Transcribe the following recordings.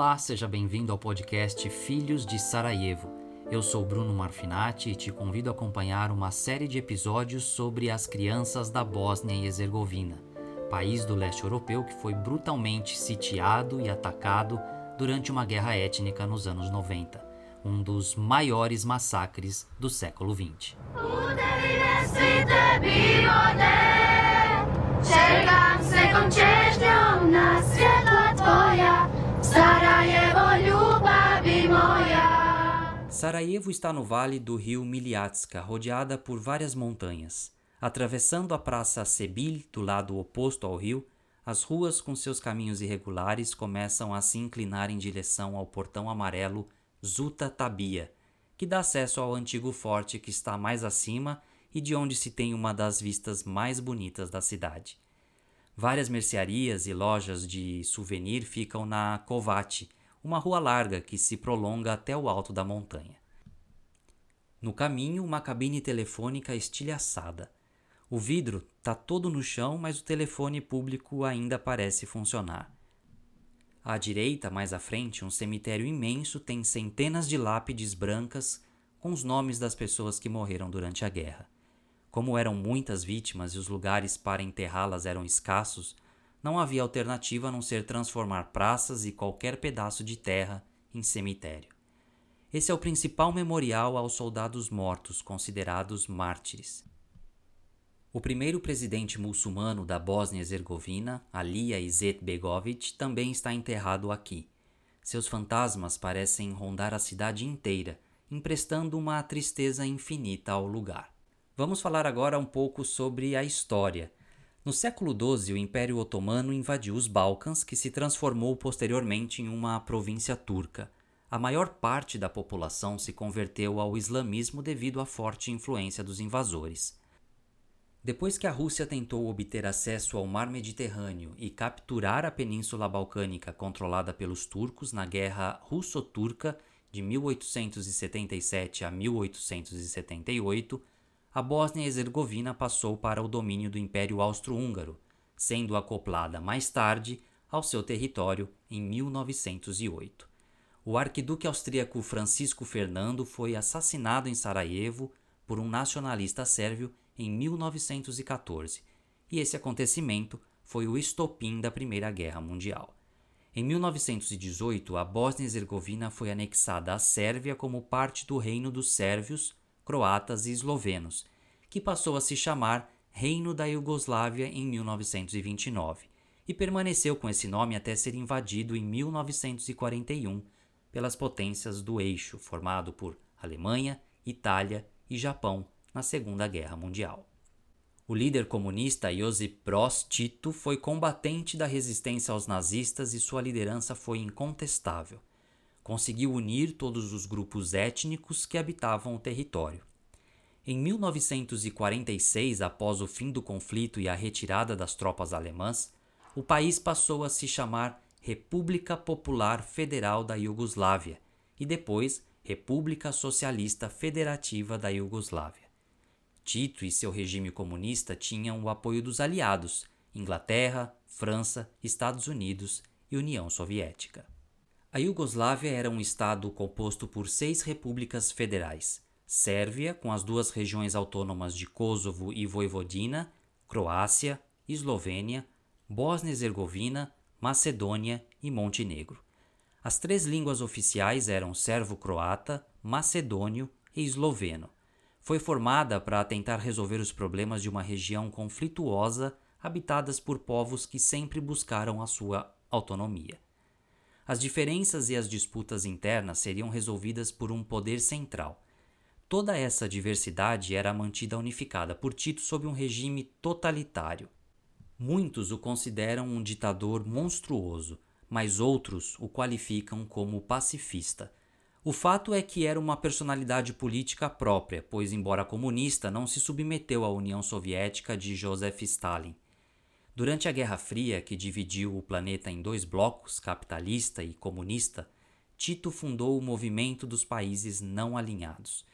Olá, seja bem-vindo ao podcast Filhos de Sarajevo. Eu sou Bruno Marfinati e te convido a acompanhar uma série de episódios sobre as crianças da Bósnia e Herzegovina, país do leste europeu que foi brutalmente sitiado e atacado durante uma guerra étnica nos anos 90, um dos maiores massacres do século XX. Sarajevo está no vale do rio Miljacka, rodeada por várias montanhas. Atravessando a praça Sebil, do lado oposto ao rio, as ruas com seus caminhos irregulares começam a se inclinar em direção ao portão amarelo Zuta Tabia, que dá acesso ao antigo forte que está mais acima e de onde se tem uma das vistas mais bonitas da cidade. Várias mercearias e lojas de souvenir ficam na Kovac, uma rua larga que se prolonga até o alto da montanha. No caminho, uma cabine telefônica estilhaçada. O vidro está todo no chão, mas o telefone público ainda parece funcionar. À direita, mais à frente, um cemitério imenso tem centenas de lápides brancas com os nomes das pessoas que morreram durante a guerra. Como eram muitas vítimas e os lugares para enterrá-las eram escassos, não havia alternativa a não ser transformar praças e qualquer pedaço de terra em cemitério. Esse é o principal memorial aos soldados mortos, considerados mártires. O primeiro presidente muçulmano da Bósnia-Herzegovina, Alija Izetbegovic, também está enterrado aqui. Seus fantasmas parecem rondar a cidade inteira, emprestando uma tristeza infinita ao lugar. Vamos falar agora um pouco sobre a história no século XII, o Império Otomano invadiu os Balcãs, que se transformou posteriormente em uma província turca. A maior parte da população se converteu ao islamismo devido à forte influência dos invasores. Depois que a Rússia tentou obter acesso ao mar Mediterrâneo e capturar a Península Balcânica controlada pelos turcos na Guerra Russo-Turca de 1877 a 1878, a Bósnia-Herzegovina passou para o domínio do Império Austro-Húngaro, sendo acoplada mais tarde ao seu território em 1908. O arquiduque austríaco Francisco Fernando foi assassinado em Sarajevo por um nacionalista sérvio em 1914, e esse acontecimento foi o estopim da Primeira Guerra Mundial. Em 1918, a Bósnia-Herzegovina foi anexada à Sérvia como parte do Reino dos Sérvios croatas e eslovenos, que passou a se chamar Reino da Iugoslávia em 1929 e permaneceu com esse nome até ser invadido em 1941 pelas potências do eixo formado por Alemanha, Itália e Japão na Segunda Guerra Mundial. O líder comunista Josip Broz Tito foi combatente da resistência aos nazistas e sua liderança foi incontestável conseguiu unir todos os grupos étnicos que habitavam o território. Em 1946, após o fim do conflito e a retirada das tropas alemãs, o país passou a se chamar República Popular Federal da Iugoslávia e depois República Socialista Federativa da Iugoslávia. Tito e seu regime comunista tinham o apoio dos aliados Inglaterra, França, Estados Unidos e União Soviética. A Iugoslávia era um estado composto por seis repúblicas federais: Sérvia, com as duas regiões autônomas de Kosovo e Voivodina, Croácia, Eslovênia, Bósnia-Herzegovina, Macedônia e Montenegro. As três línguas oficiais eram servo-croata, macedônio e esloveno. Foi formada para tentar resolver os problemas de uma região conflituosa habitadas por povos que sempre buscaram a sua autonomia. As diferenças e as disputas internas seriam resolvidas por um poder central. Toda essa diversidade era mantida unificada por Tito sob um regime totalitário. Muitos o consideram um ditador monstruoso, mas outros o qualificam como pacifista. O fato é que era uma personalidade política própria, pois, embora comunista, não se submeteu à União Soviética de Joseph Stalin. Durante a Guerra Fria, que dividiu o planeta em dois blocos, capitalista e comunista, Tito fundou o movimento dos países não alinhados.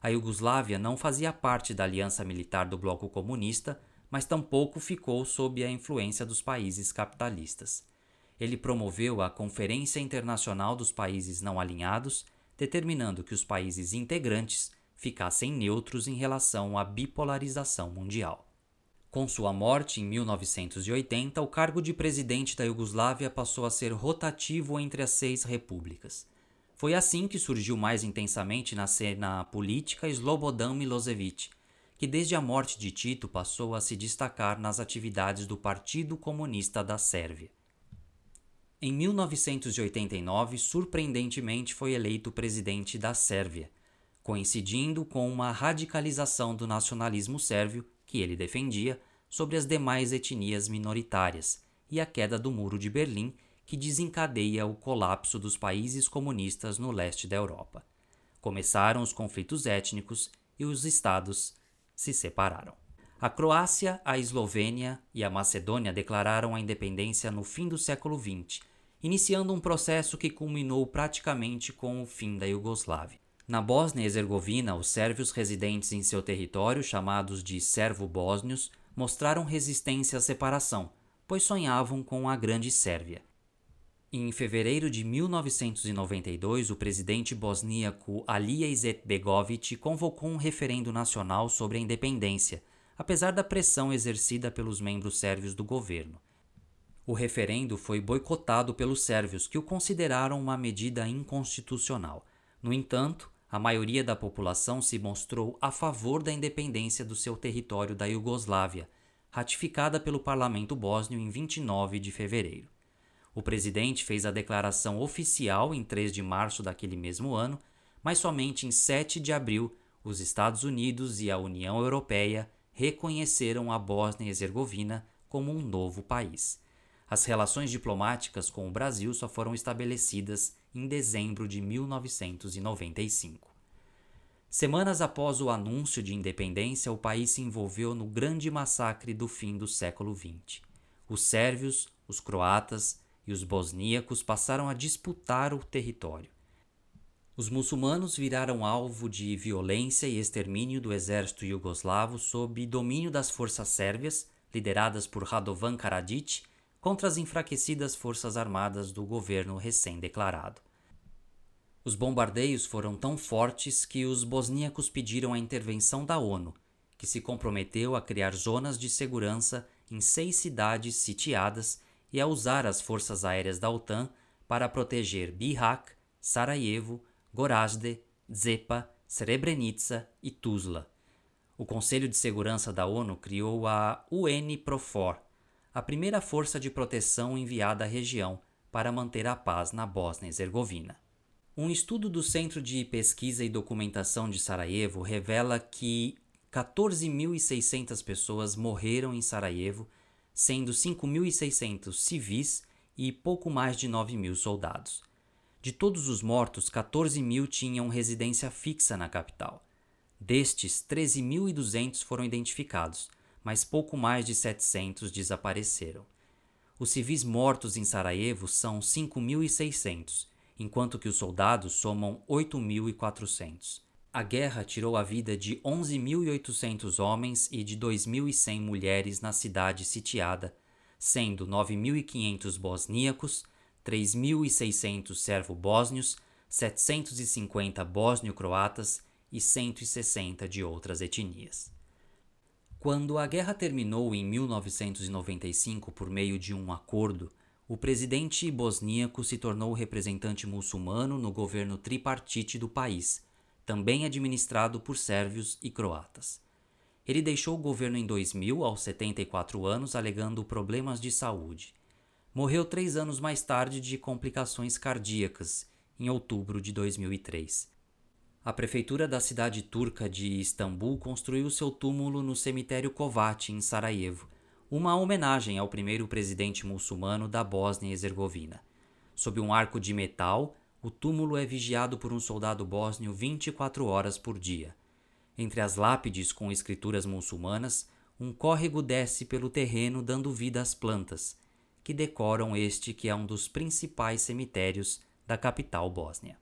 A Iugoslávia não fazia parte da aliança militar do bloco comunista, mas tampouco ficou sob a influência dos países capitalistas. ele promoveu a Conferência Internacional dos Países Não Alinhados, determinando que os países integrantes ficassem neutros em relação à bipolarização mundial. Com sua morte em 1980, o cargo de presidente da Iugoslávia passou a ser rotativo entre as seis repúblicas. Foi assim que surgiu mais intensamente na cena política Slobodan Milosevic, que desde a morte de Tito passou a se destacar nas atividades do Partido Comunista da Sérvia. Em 1989, surpreendentemente, foi eleito presidente da Sérvia, coincidindo com uma radicalização do nacionalismo sérvio que ele defendia sobre as demais etnias minoritárias e a queda do Muro de Berlim, que desencadeia o colapso dos países comunistas no leste da Europa. Começaram os conflitos étnicos e os estados se separaram. A Croácia, a Eslovênia e a Macedônia declararam a independência no fim do século XX, iniciando um processo que culminou praticamente com o fim da Iugoslávia. Na Bósnia e Herzegovina, os sérvios residentes em seu território, chamados de servo-bósnios, mostraram resistência à separação, pois sonhavam com a Grande Sérvia. Em fevereiro de 1992, o presidente bosníaco Alija Izetbegovic convocou um referendo nacional sobre a independência, apesar da pressão exercida pelos membros sérvios do governo. O referendo foi boicotado pelos sérvios, que o consideraram uma medida inconstitucional. No entanto, a maioria da população se mostrou a favor da independência do seu território da Iugoslávia, ratificada pelo parlamento bósnio em 29 de fevereiro. O presidente fez a declaração oficial em 3 de março daquele mesmo ano, mas somente em 7 de abril os Estados Unidos e a União Europeia reconheceram a Bósnia e Herzegovina como um novo país. As relações diplomáticas com o Brasil só foram estabelecidas em dezembro de 1995. Semanas após o anúncio de independência, o país se envolveu no grande massacre do fim do século XX. Os sérvios, os croatas e os bosníacos passaram a disputar o território. Os muçulmanos viraram alvo de violência e extermínio do exército iugoslavo sob domínio das forças sérvias, lideradas por Radovan Karadzic, contra as enfraquecidas forças armadas do governo recém-declarado. Os bombardeios foram tão fortes que os bosníacos pediram a intervenção da ONU, que se comprometeu a criar zonas de segurança em seis cidades sitiadas e a usar as forças aéreas da OTAN para proteger Bihać, Sarajevo, Gorazde, Zepa, Srebrenica e Tuzla. O Conselho de Segurança da ONU criou a UNPROFOR, a primeira força de proteção enviada à região para manter a paz na Bósnia e Herzegovina. Um estudo do Centro de Pesquisa e Documentação de Sarajevo revela que 14.600 pessoas morreram em Sarajevo, sendo 5.600 civis e pouco mais de 9 mil soldados. De todos os mortos, 14 mil tinham residência fixa na capital. Destes, 13.200 foram identificados, mas pouco mais de 700 desapareceram. Os civis mortos em Sarajevo são 5.600, enquanto que os soldados somam 8.400. A guerra tirou a vida de 11.800 homens e de 2.100 mulheres na cidade sitiada, sendo 9.500 bosníacos, 3.600 servo-bósnios, 750 bósnio-croatas e 160 de outras etnias. Quando a guerra terminou em 1995 por meio de um acordo, o presidente bosníaco se tornou representante muçulmano no governo tripartite do país, também administrado por sérvios e croatas. Ele deixou o governo em 2000, aos 74 anos, alegando problemas de saúde. Morreu três anos mais tarde de complicações cardíacas, em outubro de 2003. A prefeitura da cidade turca de Istambul construiu seu túmulo no cemitério Kovac, em Sarajevo, uma homenagem ao primeiro presidente muçulmano da Bósnia e Herzegovina. Sob um arco de metal, o túmulo é vigiado por um soldado bósnio 24 horas por dia. Entre as lápides com escrituras muçulmanas, um córrego desce pelo terreno dando vida às plantas, que decoram este que é um dos principais cemitérios da capital bósnia.